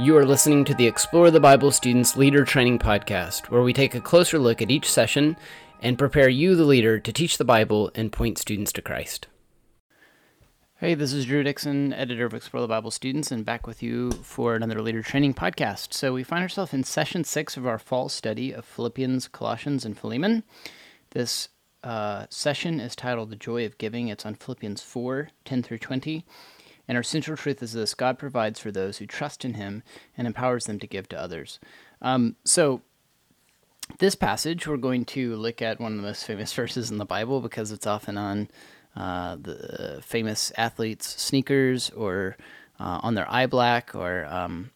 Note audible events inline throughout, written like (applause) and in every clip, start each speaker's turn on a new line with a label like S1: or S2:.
S1: You are listening to the Explore the Bible Students Leader Training Podcast, where we take a closer look at each session and prepare you, the leader, to teach the Bible and point students to Christ. Hey, this is Drew Dixon, editor of Explore the Bible Students, and back with you for another leader training podcast. So, we find ourselves in session six of our fall study of Philippians, Colossians, and Philemon. This uh, session is titled The Joy of Giving. It's on Philippians 4 10 through 20. And our central truth is this God provides for those who trust in Him and empowers them to give to others. Um, so, this passage, we're going to look at one of the most famous (laughs) verses in the Bible because it's often on uh, the famous athletes' sneakers or uh, on their eye black or um,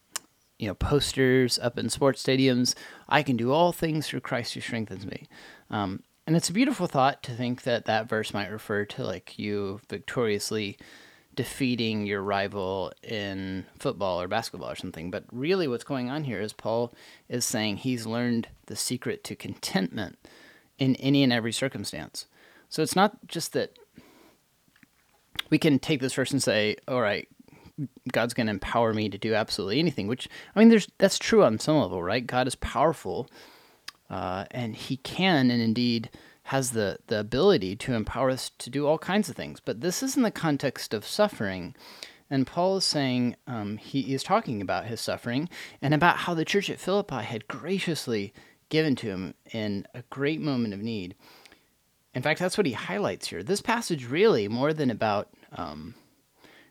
S1: you know posters up in sports stadiums. I can do all things through Christ who strengthens me. Um, and it's a beautiful thought to think that that verse might refer to like you victoriously defeating your rival in football or basketball or something. But really, what's going on here is Paul is saying he's learned the secret to contentment in any and every circumstance. So it's not just that we can take this verse and say, all right, God's going to empower me to do absolutely anything, which, I mean, there's that's true on some level, right? God is powerful, uh, and he can, and indeed, has the, the ability to empower us to do all kinds of things. But this is in the context of suffering. And Paul is saying um, he is talking about his suffering and about how the church at Philippi had graciously given to him in a great moment of need. In fact, that's what he highlights here. This passage, really, more than about um,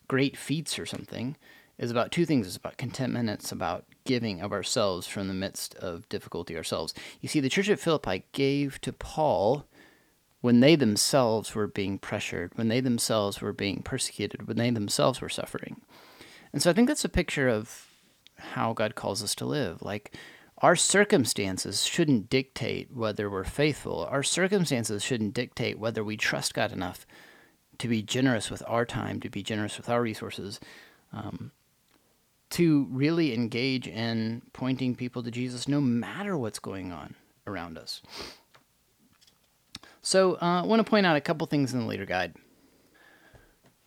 S1: great feats or something, is about two things. It's about contentment, it's about giving of ourselves from the midst of difficulty ourselves. You see, the church at Philippi gave to Paul when they themselves were being pressured, when they themselves were being persecuted, when they themselves were suffering. And so I think that's a picture of how God calls us to live. Like, our circumstances shouldn't dictate whether we're faithful. Our circumstances shouldn't dictate whether we trust God enough to be generous with our time, to be generous with our resources. Um, to really engage in pointing people to Jesus no matter what's going on around us. So, uh, I want to point out a couple things in the leader guide.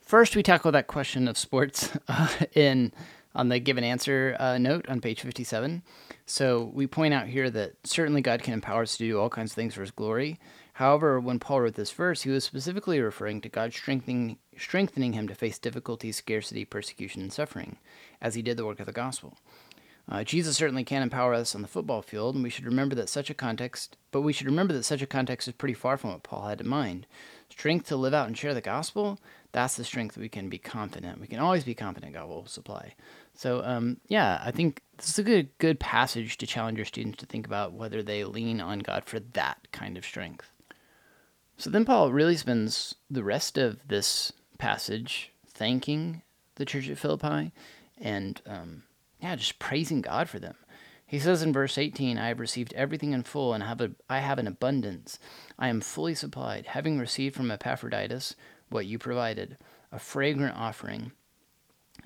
S1: First, we tackle that question of sports (laughs) uh, in on the given answer uh, note on page 57. So, we point out here that certainly God can empower us to do all kinds of things for His glory. However, when Paul wrote this verse, he was specifically referring to God strengthening, strengthening him to face difficulty, scarcity, persecution, and suffering, as he did the work of the gospel. Uh, Jesus certainly can empower us on the football field, and we should remember that such a context, but we should remember that such a context is pretty far from what Paul had in mind. Strength to live out and share the gospel, that's the strength we can be confident. We can always be confident God will supply. So, um, yeah, I think this is a good, good passage to challenge your students to think about whether they lean on God for that kind of strength. So then Paul really spends the rest of this passage thanking the church at Philippi and, um, yeah, just praising God for them. He says in verse 18, I have received everything in full and have a, I have an abundance. I am fully supplied, having received from Epaphroditus what you provided, a fragrant offering,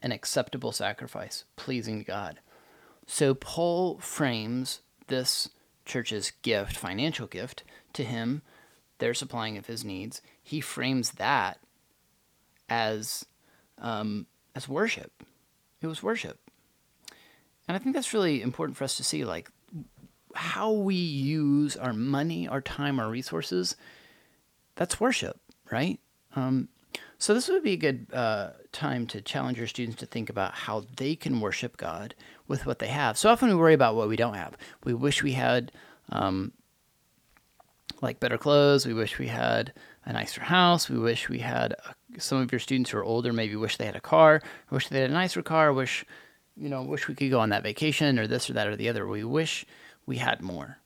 S1: an acceptable sacrifice, pleasing to God. So Paul frames this church's gift, financial gift, to him their supplying of his needs, he frames that as um, as worship. It was worship, and I think that's really important for us to see, like how we use our money, our time, our resources. That's worship, right? Um, so this would be a good uh, time to challenge your students to think about how they can worship God with what they have. So often we worry about what we don't have. We wish we had um, like better clothes. We wish we had a nicer house. We wish we had a, some of your students who are older maybe wish they had a car. Wish they had a nicer car. Wish you know wish we could go on that vacation or this or that or the other. We wish we had more.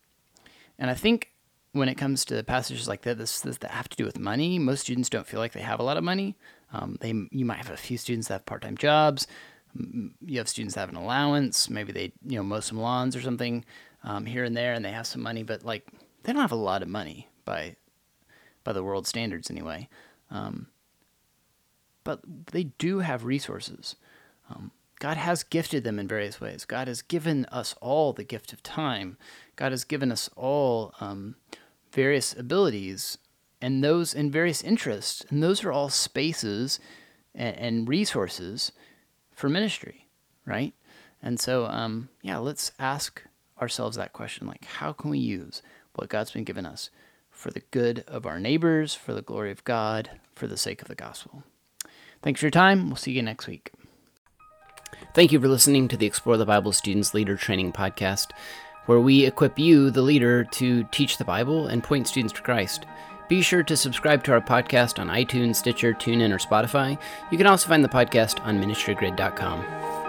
S1: And I think when it comes to passages like that, this, this that have to do with money, most students don't feel like they have a lot of money. Um, they you might have a few students that have part time jobs. You have students that have an allowance. Maybe they you know mow some lawns or something um, here and there, and they have some money. But like they don't have a lot of money by by the world standards anyway. Um, but they do have resources. Um, God has gifted them in various ways. God has given us all the gift of time. God has given us all um, various abilities and those in various interests. And those are all spaces and, and resources for ministry, right? And so, um, yeah, let's ask ourselves that question like, how can we use what God's been given us for the good of our neighbors, for the glory of God, for the sake of the gospel? Thanks for your time. We'll see you next week. Thank you for listening to the Explore the Bible Students Leader Training Podcast, where we equip you, the leader, to teach the Bible and point students to Christ. Be sure to subscribe to our podcast on iTunes, Stitcher, TuneIn, or Spotify. You can also find the podcast on ministrygrid.com.